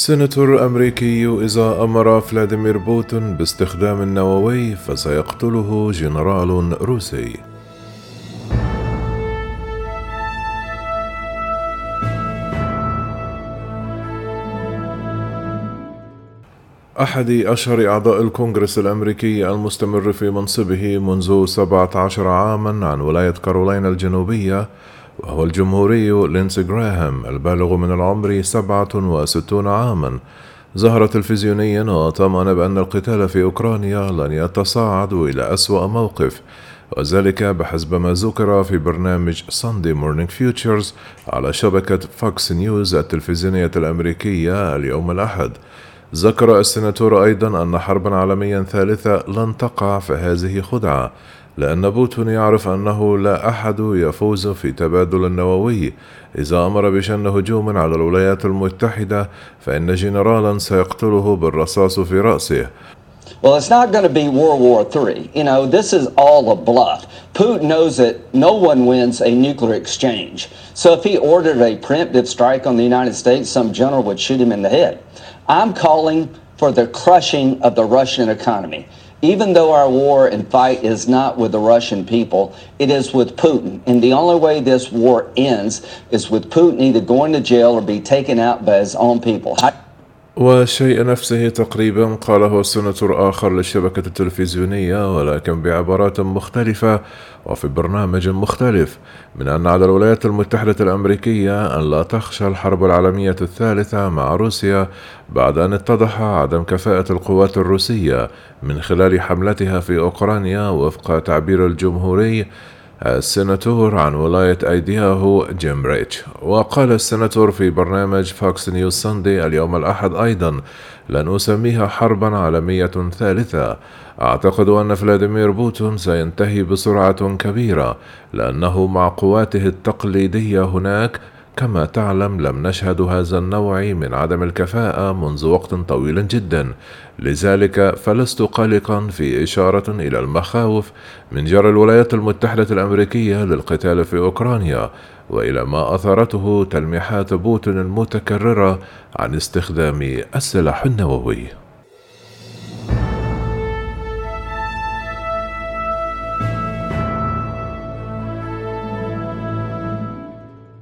سيناتور أمريكي إذا أمر فلاديمير بوتين باستخدام النووي فسيقتله جنرال روسي. أحد أشهر أعضاء الكونغرس الأمريكي المستمر في منصبه منذ 17 عاما عن ولاية كارولاينا الجنوبية وهو الجمهوري لينسي جراهام البالغ من العمر 67 عاما. ظهر تلفزيونيا وطمأن بأن القتال في أوكرانيا لن يتصاعد إلى أسوأ موقف وذلك بحسب ما ذكر في برنامج Sunday Morning Futures على شبكة Fox News التلفزيونية الأمريكية اليوم الأحد. ذكر السناتور أيضا أن حربا عالميا ثالثة لن تقع فهذه خدعة لأن بوتون يعرف أنه لا أحد يفوز في تبادل النووي. إذا أمر بشن هجوم على الولايات المتحدة فإن جنرالا سيقتله بالرصاص في رأسه. Well, it's not going to be World War III. You know, this is all a bluff. Putin knows that no one wins a nuclear exchange. So if he ordered a preemptive strike on the United States, some general would shoot him in the head. I'm calling for the crushing of the Russian economy. Even though our war and fight is not with the Russian people, it is with Putin. And the only way this war ends is with Putin either going to jail or be taken out by his own people. والشيء نفسه تقريبا قاله سنتور آخر للشبكة التلفزيونية ولكن بعبارات مختلفة وفي برنامج مختلف من أن على الولايات المتحدة الأمريكية أن لا تخشى الحرب العالمية الثالثة مع روسيا بعد أن اتضح عدم كفاءة القوات الروسية من خلال حملتها في أوكرانيا وفق تعبير الجمهوري السناتور عن ولاية أيداهو جيم ريتش وقال السناتور في برنامج Fox News Sunday اليوم الأحد أيضا لن أسميها حربا عالمية ثالثة. أعتقد أن فلاديمير بوتين سينتهي بسرعة كبيرة لأنه مع قواته التقليدية هناك كما تعلم لم نشهد هذا النوع من عدم الكفاءة منذ وقت طويل جدا. لذلك فلست قلقا في إشارة إلى المخاوف من جرى الولايات المتحدة الأمريكية للقتال في أوكرانيا وإلى ما أثارته تلميحات بوتين المتكررة عن استخدام السلاح النووي.